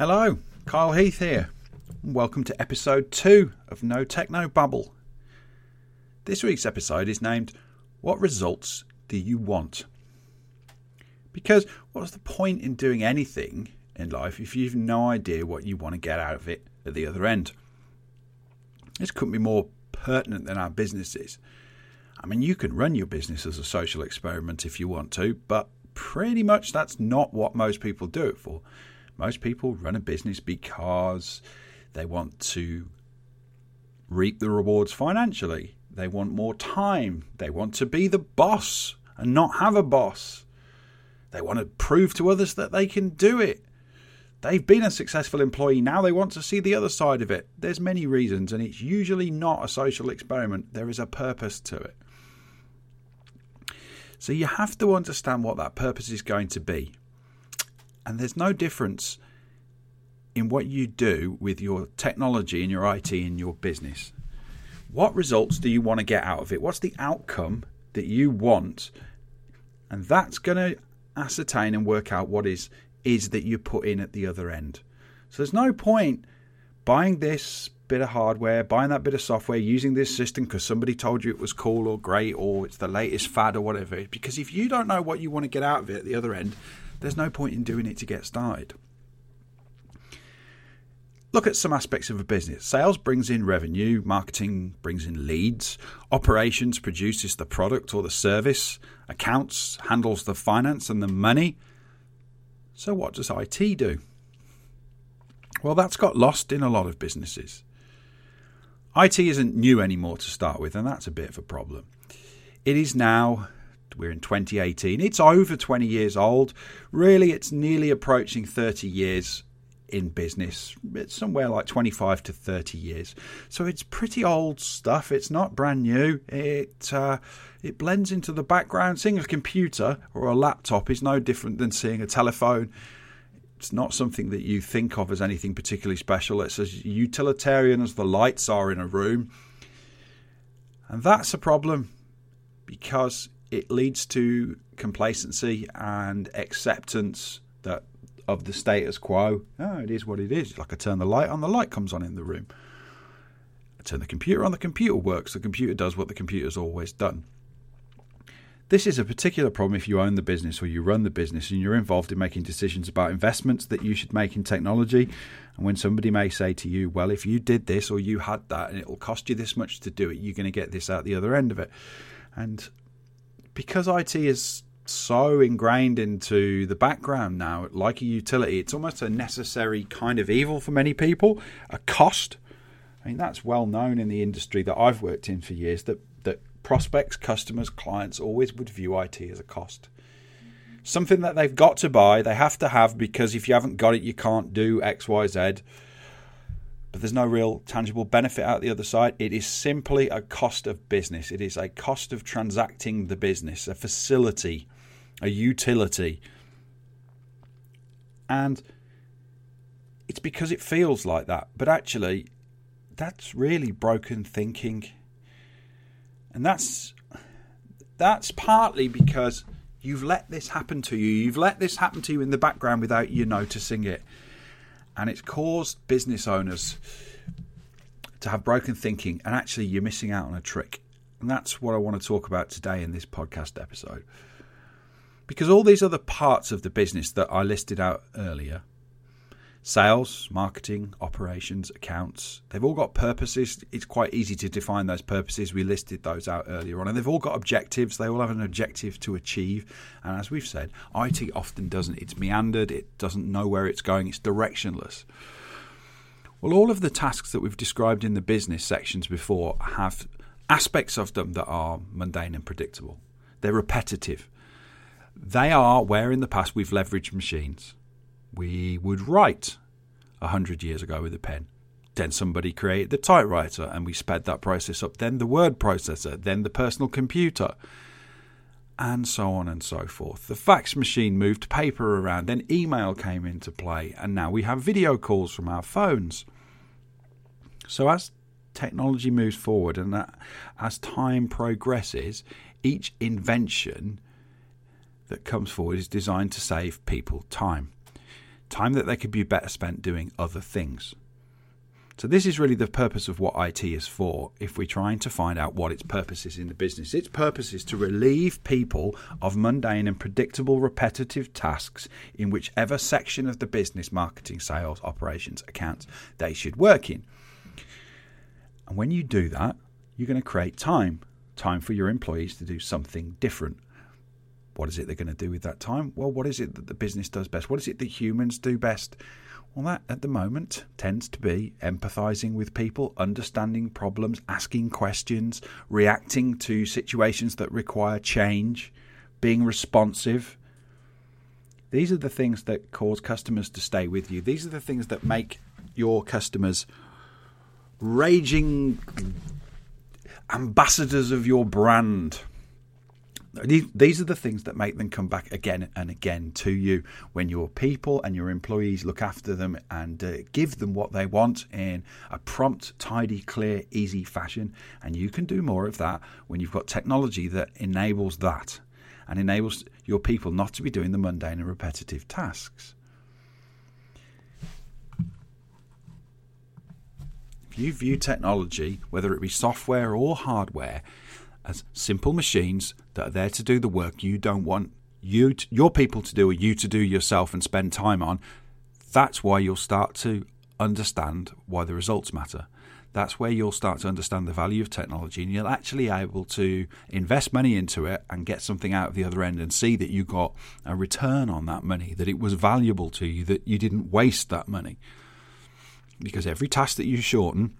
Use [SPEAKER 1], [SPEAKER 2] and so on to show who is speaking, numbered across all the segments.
[SPEAKER 1] Hello, Carl Heath here. Welcome to episode 2 of No Techno Babble. This week's episode is named What Results Do You Want? Because what's the point in doing anything in life if you've no idea what you want to get out of it at the other end? This couldn't be more pertinent than our businesses. I mean, you can run your business as a social experiment if you want to, but pretty much that's not what most people do it for. Most people run a business because they want to reap the rewards financially. They want more time. They want to be the boss and not have a boss. They want to prove to others that they can do it. They've been a successful employee, now they want to see the other side of it. There's many reasons, and it's usually not a social experiment. There is a purpose to it. So you have to understand what that purpose is going to be. And there's no difference in what you do with your technology and your IT in your business. What results do you want to get out of it? What's the outcome that you want? And that's going to ascertain and work out what is is that you put in at the other end. So there's no point buying this bit of hardware, buying that bit of software, using this system because somebody told you it was cool or great or it's the latest fad or whatever. Because if you don't know what you want to get out of it at the other end, there's no point in doing it to get started. Look at some aspects of a business. Sales brings in revenue, marketing brings in leads, operations produces the product or the service, accounts handles the finance and the money. So, what does IT do? Well, that's got lost in a lot of businesses. IT isn't new anymore to start with, and that's a bit of a problem. It is now, we're in 2018, it's over 20 years old. Really, it's nearly approaching 30 years in business. It's somewhere like 25 to 30 years. So it's pretty old stuff. It's not brand new. It uh, it blends into the background. Seeing a computer or a laptop is no different than seeing a telephone. It's not something that you think of as anything particularly special. It's as utilitarian as the lights are in a room. And that's a problem because it leads to complacency and acceptance that of the status quo. Oh, it is what it is. Like I turn the light on, the light comes on in the room. I turn the computer on, the computer works. The computer does what the computer's always done. This is a particular problem if you own the business or you run the business and you're involved in making decisions about investments that you should make in technology. And when somebody may say to you, well, if you did this or you had that and it will cost you this much to do it, you're going to get this out the other end of it. And because IT is so ingrained into the background now, like a utility. It's almost a necessary kind of evil for many people, a cost. I mean, that's well known in the industry that I've worked in for years that, that prospects, customers, clients always would view IT as a cost. Something that they've got to buy, they have to have because if you haven't got it, you can't do X, Y, Z but there's no real tangible benefit out the other side. It is simply a cost of business. It is a cost of transacting the business, a facility, a utility. And it's because it feels like that. But actually, that's really broken thinking. And that's that's partly because you've let this happen to you. You've let this happen to you in the background without you noticing it and it's caused business owners to have broken thinking, and actually, you're missing out on a trick. And that's what I want to talk about today in this podcast episode. Because all these other parts of the business that I listed out earlier sales, marketing, operations, accounts. They've all got purposes. It's quite easy to define those purposes. We listed those out earlier on. And they've all got objectives. They all have an objective to achieve. And as we've said, IT often doesn't. It's meandered, it doesn't know where it's going, it's directionless. Well, all of the tasks that we've described in the business sections before have aspects of them that are mundane and predictable. They're repetitive. They are where in the past we've leveraged machines we would write a hundred years ago with a pen. Then somebody created the typewriter and we sped that process up. Then the word processor, then the personal computer, and so on and so forth. The fax machine moved paper around, then email came into play, and now we have video calls from our phones. So as technology moves forward and as time progresses, each invention that comes forward is designed to save people time time that they could be better spent doing other things. So, this is really the purpose of what IT is for if we're trying to find out what its purpose is in the business. Its purpose is to relieve people of mundane and predictable repetitive tasks in whichever section of the business, marketing, sales, operations, accounts they should work in. And when you do that, you're going to create time time for your employees to do something different. What is it they're going to do with that time? Well, what is it that the business does best? What is it that humans do best? Well, that at the moment tends to be empathizing with people, understanding problems, asking questions, reacting to situations that require change, being responsive. These are the things that cause customers to stay with you. These are the things that make your customers raging ambassadors of your brand. These are the things that make them come back again and again to you when your people and your employees look after them and uh, give them what they want in a prompt, tidy, clear, easy fashion. And you can do more of that when you've got technology that enables that and enables your people not to be doing the mundane and repetitive tasks. If you view technology, whether it be software or hardware, as simple machines that are there to do the work you don't want you to, your people to do or you to do yourself and spend time on, that's why you'll start to understand why the results matter. That's where you'll start to understand the value of technology and you'll actually able to invest money into it and get something out of the other end and see that you got a return on that money, that it was valuable to you, that you didn't waste that money. Because every task that you shorten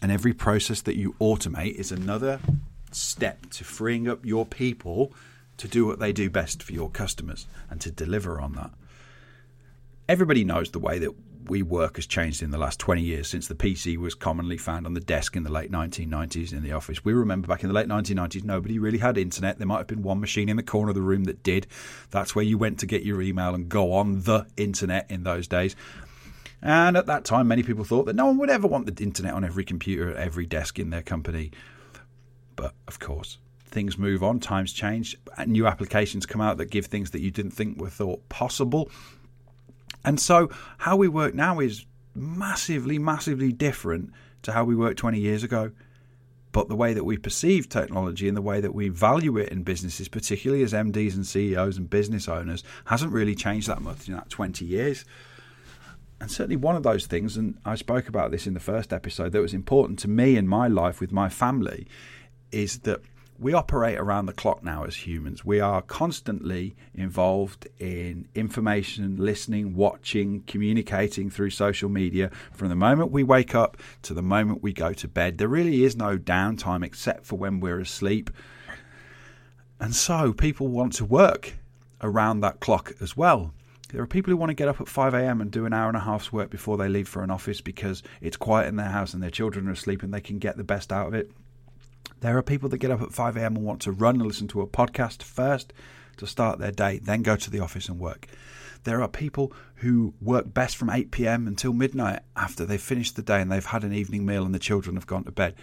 [SPEAKER 1] and every process that you automate is another step to freeing up your people to do what they do best for your customers and to deliver on that. Everybody knows the way that we work has changed in the last 20 years since the PC was commonly found on the desk in the late 1990s in the office. We remember back in the late 1990s, nobody really had internet. There might have been one machine in the corner of the room that did. That's where you went to get your email and go on the internet in those days. And at that time, many people thought that no one would ever want the internet on every computer at every desk in their company. But of course, things move on, times change, and new applications come out that give things that you didn't think were thought possible. And so, how we work now is massively, massively different to how we worked 20 years ago. But the way that we perceive technology and the way that we value it in businesses, particularly as MDs and CEOs and business owners, hasn't really changed that much in that 20 years. And certainly, one of those things, and I spoke about this in the first episode, that was important to me in my life with my family is that we operate around the clock now as humans. We are constantly involved in information, listening, watching, communicating through social media from the moment we wake up to the moment we go to bed. There really is no downtime except for when we're asleep. And so people want to work around that clock as well. There are people who want to get up at 5 a.m. and do an hour and a half's work before they leave for an office because it's quiet in their house and their children are asleep and they can get the best out of it. There are people that get up at 5 a.m. and want to run and listen to a podcast first to start their day, then go to the office and work. There are people who work best from 8 p.m. until midnight after they've finished the day and they've had an evening meal and the children have gone to bed.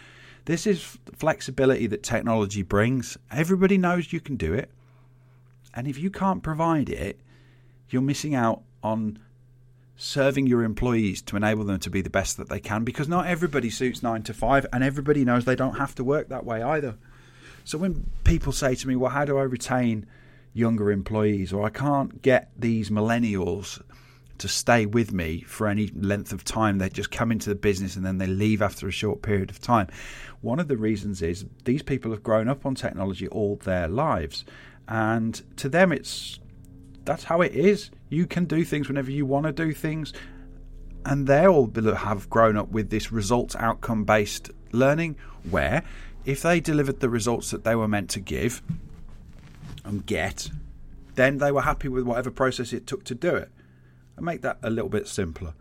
[SPEAKER 1] This is flexibility that technology brings. Everybody knows you can do it. And if you can't provide it, you're missing out on serving your employees to enable them to be the best that they can because not everybody suits nine to five and everybody knows they don't have to work that way either. So when people say to me, well, how do I retain younger employees or I can't get these millennials to stay with me for any length of time. They just come into the business and then they leave after a short period of time. One of the reasons is these people have grown up on technology all their lives. And to them, it's that's how it is. You can do things whenever you want to do things. And they all have grown up with this results outcome based learning where if they delivered the results that they were meant to give and get, then they were happy with whatever process it took to do it. And make that a little bit simpler.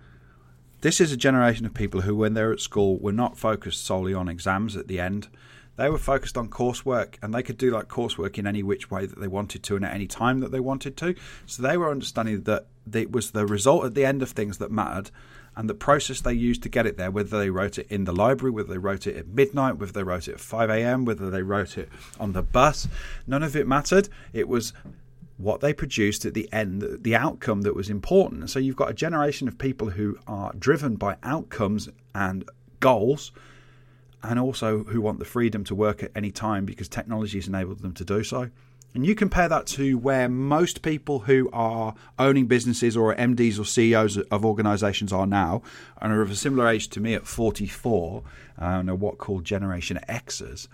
[SPEAKER 1] This is a generation of people who, when they're at school, were not focused solely on exams at the end. They were focused on coursework and they could do like coursework in any which way that they wanted to and at any time that they wanted to. So they were understanding that it was the result at the end of things that mattered and the process they used to get it there, whether they wrote it in the library, whether they wrote it at midnight, whether they wrote it at 5 a.m., whether they wrote it on the bus, none of it mattered. It was what they produced at the end, the outcome that was important. So you've got a generation of people who are driven by outcomes and goals, and also who want the freedom to work at any time because technology has enabled them to do so. And you compare that to where most people who are owning businesses or MDs or CEOs of organizations are now, and are of a similar age to me at 44, and are what called Generation Xers.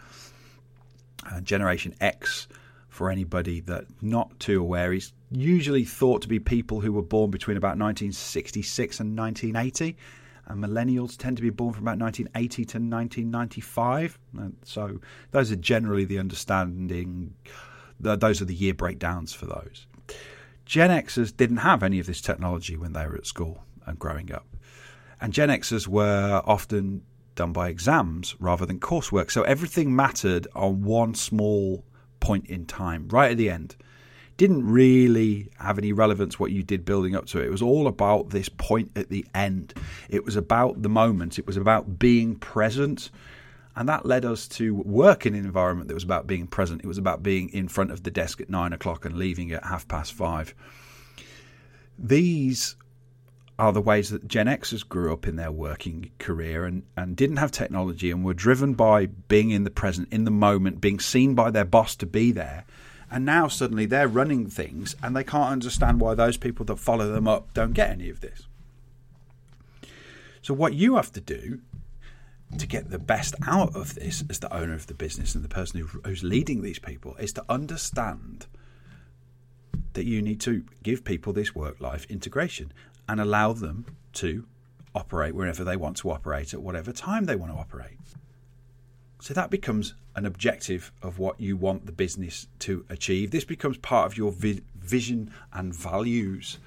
[SPEAKER 1] Uh, Generation X for anybody that not too aware is usually thought to be people who were born between about 1966 and 1980 and millennials tend to be born from about 1980 to 1995 and uh, so those are generally the understanding those are the year breakdowns for those. Gen xers didn't have any of this technology when they were at school and growing up. And gen xers were often done by exams rather than coursework. So everything mattered on one small point in time, right at the end. Didn't really have any relevance what you did building up to it. It was all about this point at the end. It was about the moment. It was about being present. And that led us to work in an environment that was about being present. It was about being in front of the desk at nine o'clock and leaving at half past five. These are the ways that Gen Xers grew up in their working career and, and didn't have technology and were driven by being in the present, in the moment, being seen by their boss to be there. And now suddenly they're running things and they can't understand why those people that follow them up don't get any of this. So, what you have to do to get the best out of this as the owner of the business and the person who, who's leading these people is to understand that you need to give people this work life integration and allow them to operate wherever they want to operate at whatever time they want to operate. So that becomes an objective of what you want the business to achieve. This becomes part of your vi- vision and values.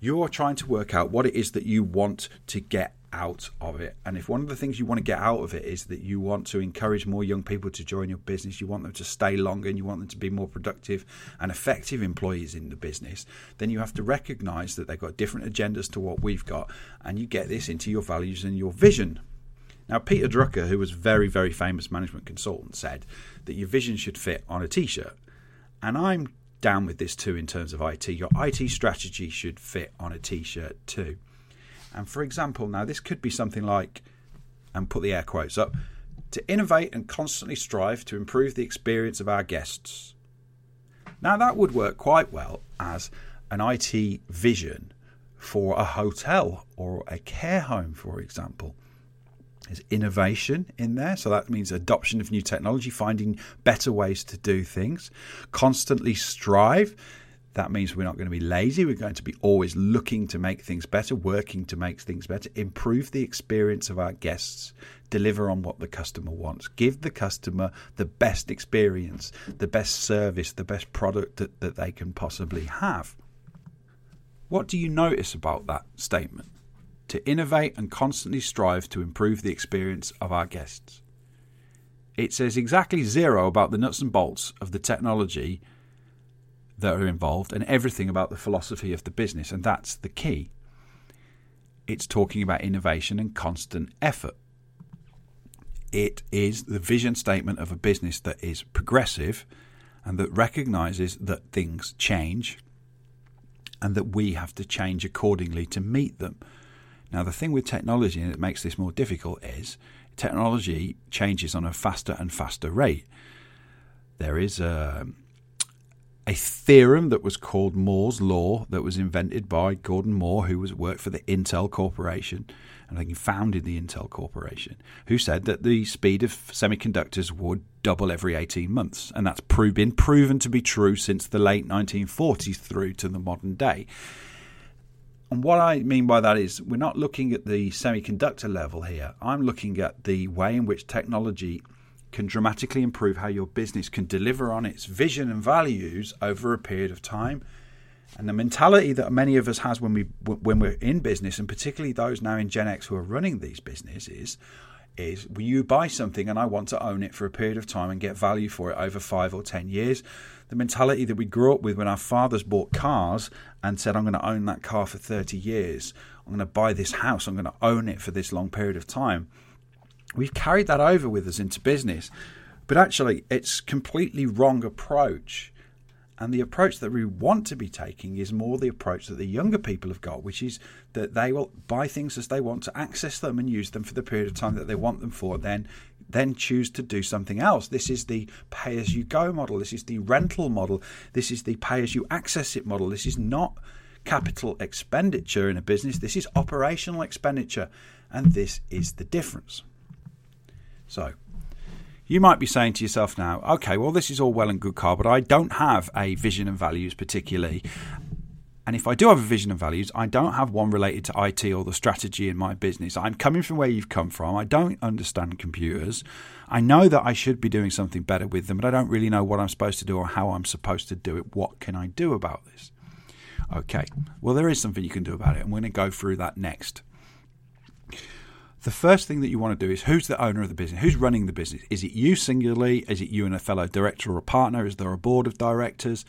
[SPEAKER 1] You're trying to work out what it is that you want to get out of it. And if one of the things you want to get out of it is that you want to encourage more young people to join your business, you want them to stay longer, and you want them to be more productive and effective employees in the business, then you have to recognize that they've got different agendas to what we've got, and you get this into your values and your vision. Now, Peter Drucker, who was very, very famous management consultant, said that your vision should fit on a t shirt. And I'm down with this too in terms of IT. Your IT strategy should fit on a t shirt too. And for example, now this could be something like, and put the air quotes up, to innovate and constantly strive to improve the experience of our guests. Now, that would work quite well as an IT vision for a hotel or a care home, for example. There's innovation in there, so that means adoption of new technology, finding better ways to do things, constantly strive that means we're not going to be lazy. We're going to be always looking to make things better, working to make things better, improve the experience of our guests, deliver on what the customer wants, give the customer the best experience, the best service, the best product that, that they can possibly have. What do you notice about that statement? To innovate and constantly strive to improve the experience of our guests. It says exactly zero about the nuts and bolts of the technology that are involved and everything about the philosophy of the business. And that's the key. It's talking about innovation and constant effort. It is the vision statement of a business that is progressive and that recognizes that things change and that we have to change accordingly to meet them. Now, the thing with technology that makes this more difficult is technology changes on a faster and faster rate. There is a, a theorem that was called Moore's Law that was invented by Gordon Moore, who was worked for the Intel Corporation, and I think he founded the Intel Corporation, who said that the speed of semiconductors would double every 18 months. And that's been proven to be true since the late 1940s through to the modern day. And what I mean by that is, we're not looking at the semiconductor level here. I'm looking at the way in which technology can dramatically improve how your business can deliver on its vision and values over a period of time. And the mentality that many of us has when we when we're in business, and particularly those now in Gen X who are running these businesses, is you buy something and I want to own it for a period of time and get value for it over five or ten years. The mentality that we grew up with when our fathers bought cars and said, I'm going to own that car for 30 years. I'm going to buy this house. I'm going to own it for this long period of time we've carried that over with us into business. But actually, it's completely wrong approach. And the approach that we want to be taking is more the approach that the younger people have got, which is that they will buy things as they want to access them and use them for the period of time that they want them for, then then choose to do something else. This is the pay as you go model. This is the rental model. This is the pay as you access it model. This is not capital expenditure in a business. This is operational expenditure. And this is the difference. So, you might be saying to yourself now, okay, well, this is all well and good, Carl, but I don't have a vision and values particularly. And if I do have a vision and values, I don't have one related to IT or the strategy in my business. I'm coming from where you've come from. I don't understand computers. I know that I should be doing something better with them, but I don't really know what I'm supposed to do or how I'm supposed to do it. What can I do about this? Okay, well, there is something you can do about it, and we're going to go through that next the first thing that you want to do is who's the owner of the business? Who's running the business? Is it you singularly? Is it you and a fellow director or a partner? Is there a board of directors?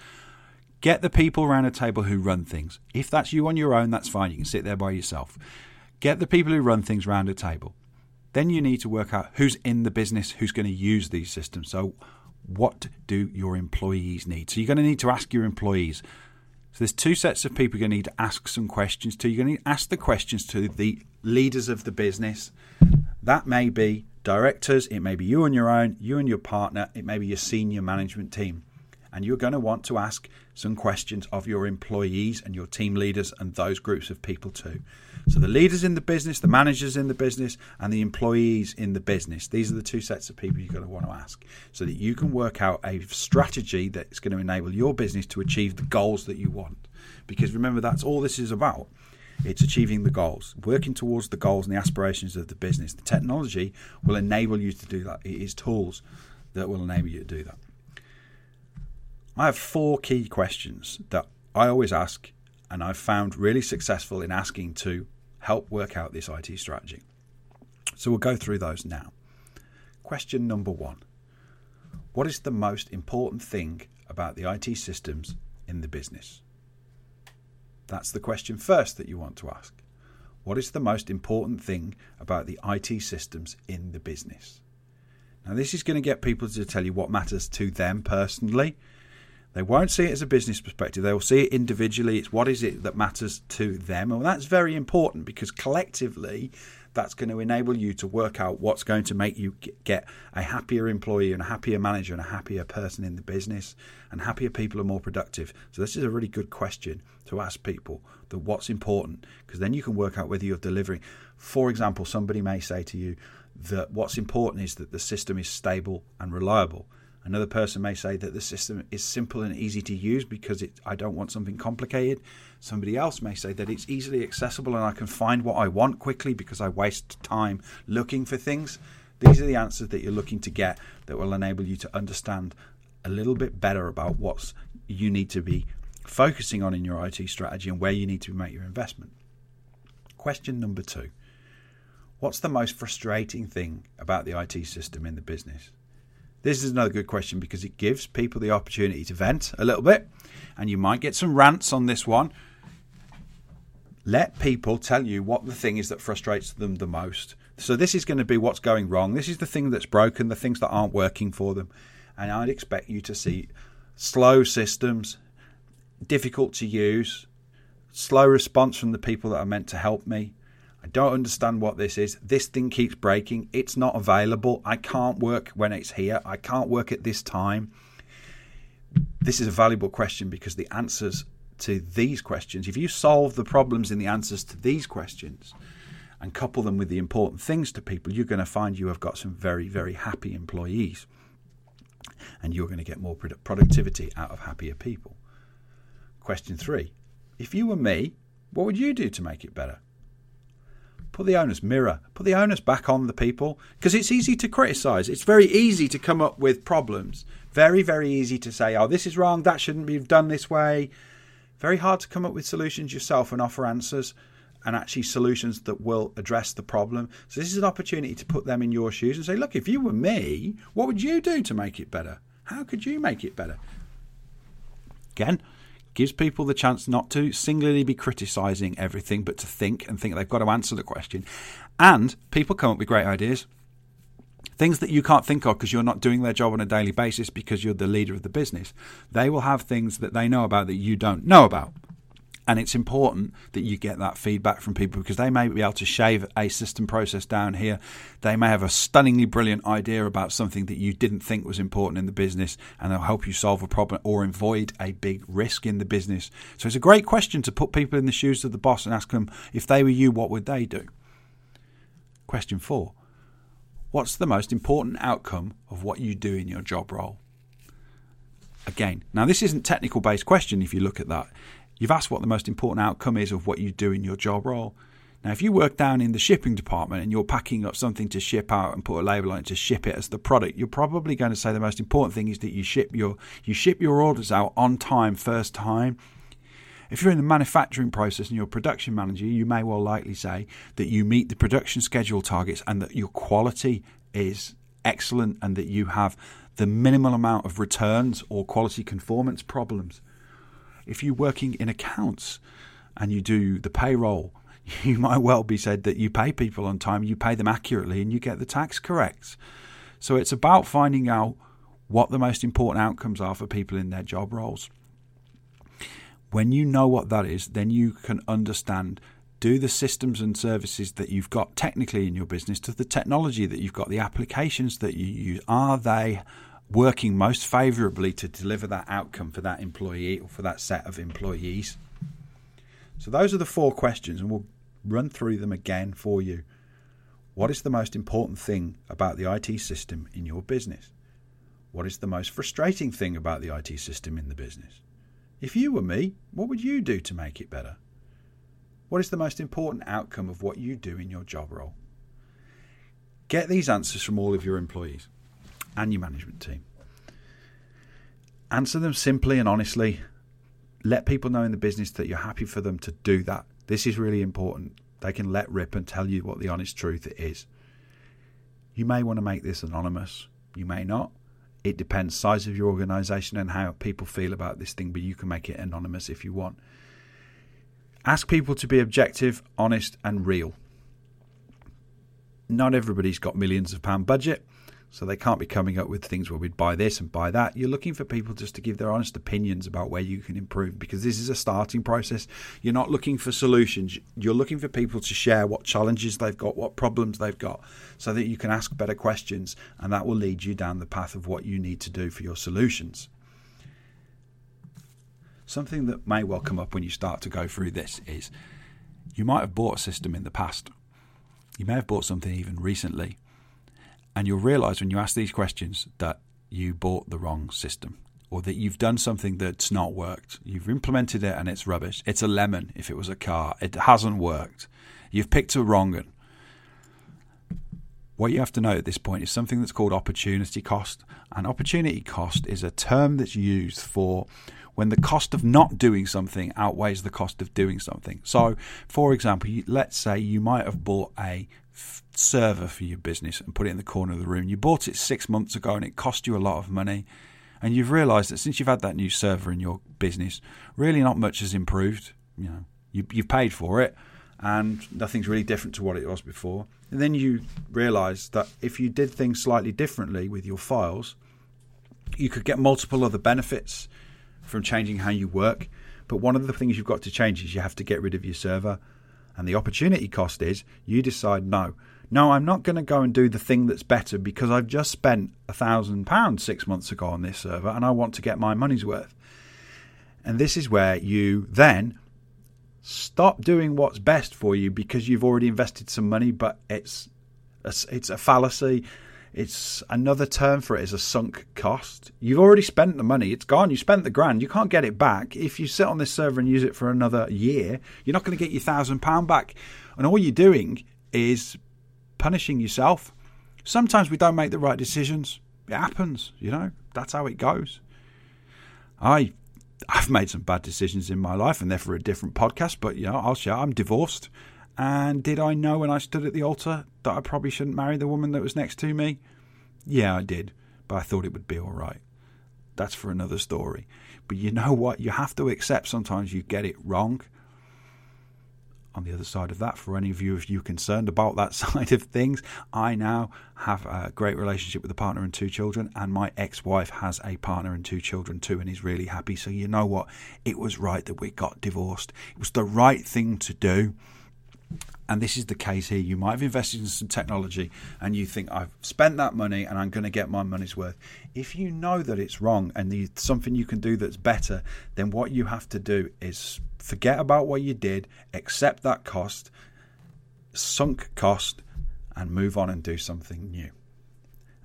[SPEAKER 1] Get the people around a table who run things. If that's you on your own, that's fine. You can sit there by yourself. Get the people who run things around a table. Then you need to work out who's in the business, who's going to use these systems. So, what do your employees need? So, you're going to need to ask your employees so there's two sets of people you're going to need to ask some questions to. You're going to need to ask the questions to the leaders of the business. That may be directors, it may be you on your own, you and your partner, it may be your senior management team. And you're going to want to ask some questions of your employees and your team leaders and those groups of people too. So, the leaders in the business, the managers in the business, and the employees in the business. These are the two sets of people you're going to want to ask so that you can work out a strategy that's going to enable your business to achieve the goals that you want. Because remember, that's all this is about. It's achieving the goals, working towards the goals and the aspirations of the business. The technology will enable you to do that. It is tools that will enable you to do that. I have four key questions that I always ask and I've found really successful in asking to help work out this IT strategy. So we'll go through those now. Question number one What is the most important thing about the IT systems in the business? That's the question first that you want to ask. What is the most important thing about the IT systems in the business? Now, this is going to get people to tell you what matters to them personally they won't see it as a business perspective. They will see it individually. It's what is it that matters to them. And that's very important because collectively, that's going to enable you to work out what's going to make you get a happier employee and a happier manager and a happier person in the business. And happier people are more productive. So, this is a really good question to ask people that what's important because then you can work out whether you're delivering. For example, somebody may say to you that what's important is that the system is stable and reliable. Another person may say that the system is simple and easy to use because it, I don't want something complicated. Somebody else may say that it's easily accessible and I can find what I want quickly because I waste time looking for things. These are the answers that you're looking to get that will enable you to understand a little bit better about what you need to be focusing on in your IT strategy and where you need to make your investment. Question number two What's the most frustrating thing about the IT system in the business? This is another good question because it gives people the opportunity to vent a little bit, and you might get some rants on this one. Let people tell you what the thing is that frustrates them the most. So, this is going to be what's going wrong. This is the thing that's broken, the things that aren't working for them. And I'd expect you to see slow systems, difficult to use, slow response from the people that are meant to help me, I don't understand what this is. This thing keeps breaking. It's not available. I can't work when it's here. I can't work at this time. This is a valuable question because the answers to these questions, if you solve the problems in the answers to these questions and couple them with the important things to people, you're going to find you have got some very, very happy employees. And you're going to get more productivity out of happier people. Question three If you were me, what would you do to make it better? Put the onus mirror. Put the onus back on the people because it's easy to criticize it's very easy to come up with problems. Very very easy to say oh this is wrong. That shouldn't be done this way. Very hard to come up with solutions yourself and offer answers and actually solutions that will address the problem. So this is an opportunity to put them in your shoes and say look if you were me what would you do to make it better? How could you make it better? Again gives people the chance not to singularly be criticizing everything, but to think and think they've got to answer the question. And people come up with great ideas. things that you can't think of because you're not doing their job on a daily basis because you're the leader of the business. They will have things that they know about that you don't know about. And it's important that you get that feedback from people because they may be able to shave a system process down here. They may have a stunningly brilliant idea about something that you didn't think was important in the business and they'll help you solve a problem or avoid a big risk in the business. So it's a great question to put people in the shoes of the boss and ask them if they were you, what would they do? Question four What's the most important outcome of what you do in your job role? Again, now this isn't technical based question if you look at that. You've asked what the most important outcome is of what you do in your job role. Now, if you work down in the shipping department and you're packing up something to ship out and put a label on it to ship it as the product, you're probably going to say the most important thing is that you ship your you ship your orders out on time first time. If you're in the manufacturing process and you're a production manager, you may well likely say that you meet the production schedule targets and that your quality is excellent and that you have the minimal amount of returns or quality conformance problems if you're working in accounts and you do the payroll, you might well be said that you pay people on time, you pay them accurately, and you get the tax correct. So it's about finding out what the most important outcomes are for people in their job roles. When you know what that is, then you can understand do the systems and services that you've got technically in your business to the technology that you've got, the applications that you use, are they working most favourably to deliver that outcome for that employee or for that set of employees? So, those are the four questions, and we'll run through them again for you. What is the most important thing about the IT system in your business? What is the most frustrating thing about the IT system in the business? If you were me, what would you do to make it better? What is the most important outcome of what you do in your job role? Get these answers from all of your employees and your management team. Answer them simply and honestly. Let people know in the business that you're happy for them to do that. This is really important. They can let rip and tell you what the honest truth is. You may want to make this anonymous, you may not. It depends size of your organization and how people feel about this thing, but you can make it anonymous if you want. Ask people to be objective, honest and real. Not everybody's got millions of pound budget. So they can't be coming up with things where we'd buy this and buy that. You're looking for people just to give their honest opinions about where you can improve because this is a starting process. You're not looking for solutions. You're looking for people to share what challenges they've got, what problems they've got, so that you can ask better questions and that will lead you down the path of what you need to do for your solutions. Something that may well come up when you start to go through this is you might have bought a system in the past. You may have bought something even recently and you'll realize when you ask these questions that you bought the wrong system or that you've done something that's not worked. You've implemented it and it's rubbish. It's a lemon if it was a car. It hasn't worked. You've picked a wrong one. What you have to know at this point is something that's called opportunity cost. And opportunity cost is a term that's used for when the cost of not doing something outweighs the cost of doing something. So, for example, let's say you might have bought a server for your business and put it in the corner of the room. You bought it six months ago and it cost you a lot of money. And you've realised that since you've had that new server in your business, really not much has improved. You know, you, you've paid for it, and nothing's really different to what it was before. And then you realise that if you did things slightly differently with your files, you could get multiple other benefits from changing how you work. But one of the things you've got to change is you have to get rid of your server. And the opportunity cost is you decide, no, no, I'm not going to go and do the thing that's better because I've just spent a thousand pounds six months ago on this server and I want to get my money's worth. And this is where you then stop doing what's best for you because you've already invested some money, but it's a, it's a fallacy. It's another term for it is a sunk cost. You've already spent the money; it's gone. You spent the grand. You can't get it back. If you sit on this server and use it for another year, you're not going to get your thousand pound back. And all you're doing is punishing yourself. Sometimes we don't make the right decisions. It happens, you know. That's how it goes. I I've made some bad decisions in my life, and they're for a different podcast. But you know, I'll share. I'm divorced, and did I know when I stood at the altar that I probably shouldn't marry the woman that was next to me? Yeah, I did, but I thought it would be all right. That's for another story. But you know what? You have to accept sometimes you get it wrong. on the other side of that, for any of you if you're concerned about that side of things, I now have a great relationship with a partner and two children, and my ex-wife has a partner and two children too, and is really happy. So you know what? It was right that we got divorced. It was the right thing to do and this is the case here. You might have invested in some technology and you think, I've spent that money and I'm going to get my money's worth. If you know that it's wrong and there's something you can do that's better, then what you have to do is forget about what you did, accept that cost, sunk cost, and move on and do something new.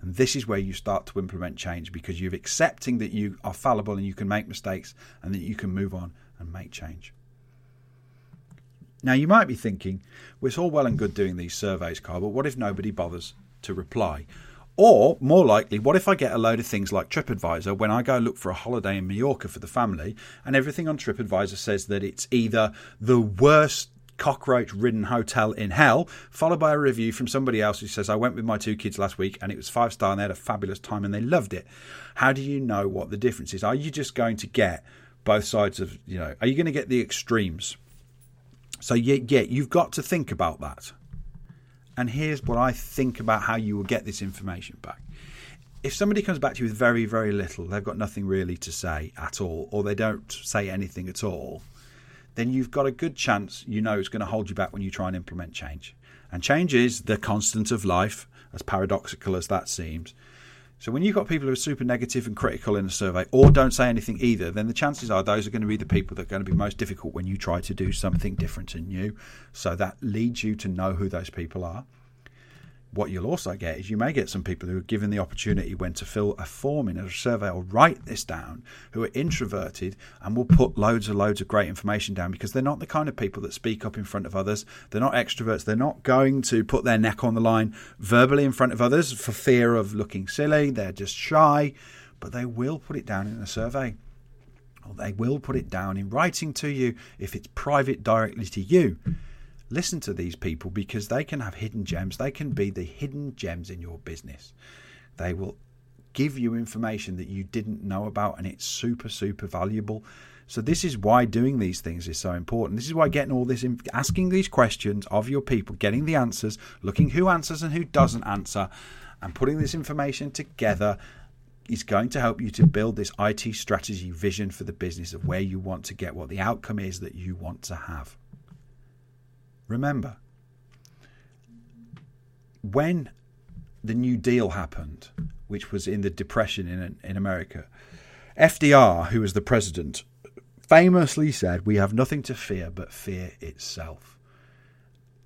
[SPEAKER 1] And this is where you start to implement change because you're accepting that you are fallible and you can make mistakes and that you can move on and make change. Now, you might be thinking, well, it's all well and good doing these surveys, Carl, but what if nobody bothers to reply? Or, more likely, what if I get a load of things like TripAdvisor when I go look for a holiday in Mallorca for the family, and everything on TripAdvisor says that it's either the worst cockroach ridden hotel in hell, followed by a review from somebody else who says, I went with my two kids last week and it was five star and they had a fabulous time and they loved it. How do you know what the difference is? Are you just going to get both sides of, you know, are you going to get the extremes? So, yeah, yeah, you've got to think about that. And here's what I think about how you will get this information back. If somebody comes back to you with very, very little, they've got nothing really to say at all, or they don't say anything at all, then you've got a good chance you know it's going to hold you back when you try and implement change. And change is the constant of life, as paradoxical as that seems. So when you've got people who are super negative and critical in a survey or don't say anything either, then the chances are those are going to be the people that are going to be most difficult when you try to do something different and new. So that leads you to know who those people are what you'll also get is you may get some people who are given the opportunity when to fill a form in a survey or write this down who are introverted and will put loads and loads of great information down because they're not the kind of people that speak up in front of others. They're not extroverts. They're not going to put their neck on the line verbally in front of others for fear of looking silly. They're just shy, but they will put it down in a survey. Or they will put it down in writing to you if it's private directly to you listen to these people because they can have hidden gems. They can be the hidden gems in your business. They will give you information that you didn't know about, and it's super, super valuable. So, this is why doing these things is so important. This is why getting all this, asking these questions of your people, getting the answers, looking who answers and who doesn't answer, and putting this information together is going to help you to build this IT strategy vision for the business of where you want to get, what the outcome is that you want to have. Remember, when the New Deal happened, which was in the Depression in, in America, FDR, who was the president, famously said, We have nothing to fear but fear itself.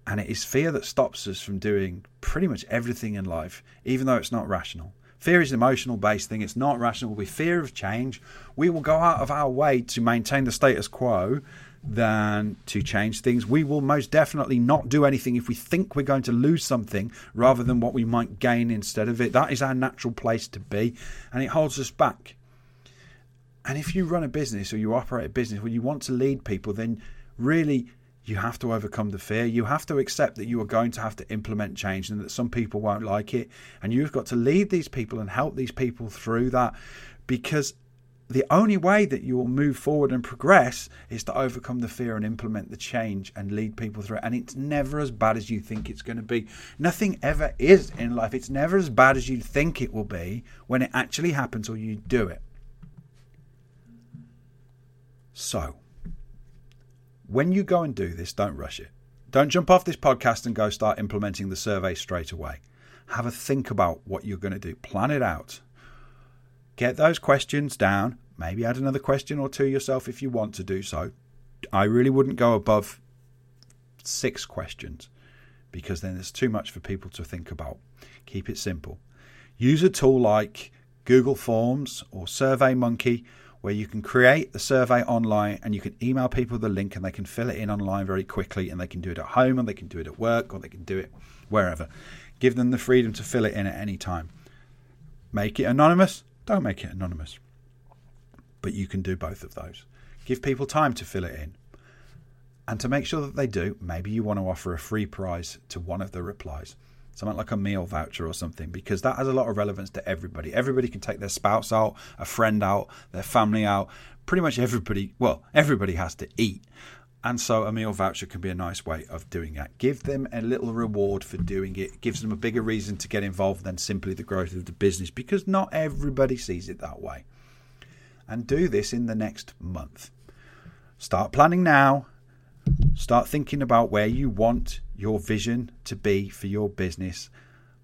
[SPEAKER 1] And it is fear that stops us from doing pretty much everything in life, even though it's not rational. Fear is an emotional based thing, it's not rational. We fear of change. We will go out of our way to maintain the status quo than to change things. We will most definitely not do anything if we think we're going to lose something rather than what we might gain instead of it. That is our natural place to be, and it holds us back. And if you run a business or you operate a business where you want to lead people, then really you have to overcome the fear. You have to accept that you are going to have to implement change and that some people won't like it. And you've got to lead these people and help these people through that because the only way that you will move forward and progress is to overcome the fear and implement the change and lead people through it. And it's never as bad as you think it's going to be. Nothing ever is in life. It's never as bad as you think it will be when it actually happens or you do it. So, when you go and do this, don't rush it. Don't jump off this podcast and go start implementing the survey straight away. Have a think about what you're going to do. Plan it out Get those questions down. Maybe add another question or two yourself if you want to do so. I really wouldn't go above six questions because then there's too much for people to think about. Keep it simple. Use a tool like Google Forms or SurveyMonkey where you can create the survey online and you can email people the link and they can fill it in online very quickly and they can do it at home and they can do it at work or they can do it wherever. Give them the freedom to fill it in at any time. Make it anonymous, don't make it anonymous. But you can do both of those. Give people time to fill it in. And to make sure that they do, maybe you want to offer a free prize to one of the replies. Something like a meal voucher or something, because that has a lot of relevance to everybody. Everybody can take their spouse out, a friend out, their family out. Pretty much everybody, well, everybody has to eat. And so a meal voucher can be a nice way of doing that. Give them a little reward for doing it. Gives them a bigger reason to get involved than simply the growth of the business because not everybody sees it that way. And do this in the next month. Start planning now. Start thinking about where you want your vision to be for your business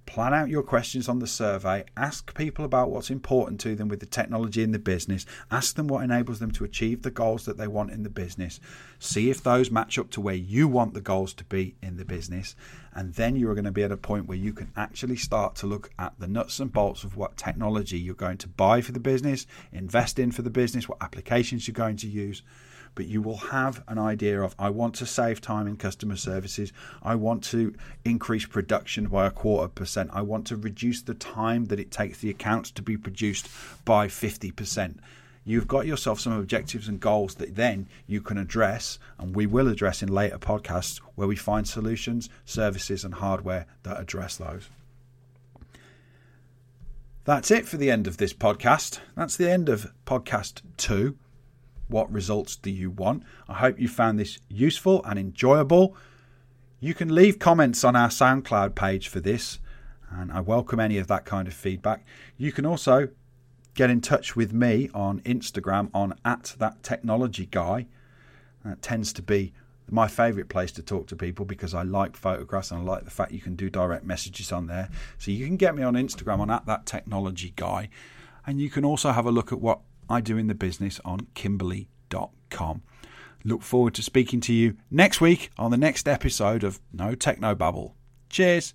[SPEAKER 1] plan out your questions on the survey, ask people about what's important to them with the technology in the business, ask them what enables them to achieve the goals that they want in the business, see if those match up to where you want the goals to be in the business, and then you're going to be at a point where you can actually start to look at the nuts and bolts of what technology you're going to buy for the business, invest in for the business, what applications you're going to use but you will have an idea of I want to save time in customer services. I want to increase production by a quarter percent. I want to reduce the time that it takes the accounts to be produced by 50%. You've got yourself some objectives and goals that then you can address, and we will address in later podcasts where we find solutions, services, and hardware that address those. That's it for the end of this podcast. That's the end of podcast two. What results do you want? I hope you found this useful and enjoyable. You can leave comments on our SoundCloud page for this, and I welcome any of that kind of feedback. You can also get in touch with me on Instagram on at that technology guy. That tends to be my favourite place to talk to people because I like photographs and I like the fact you can do direct messages on there. So you can get me on Instagram on at that technology guy, and you can also have a look at what I do in the business on kimberley.com. Look forward to speaking to you next week on the next episode of No Techno Babble. Cheers.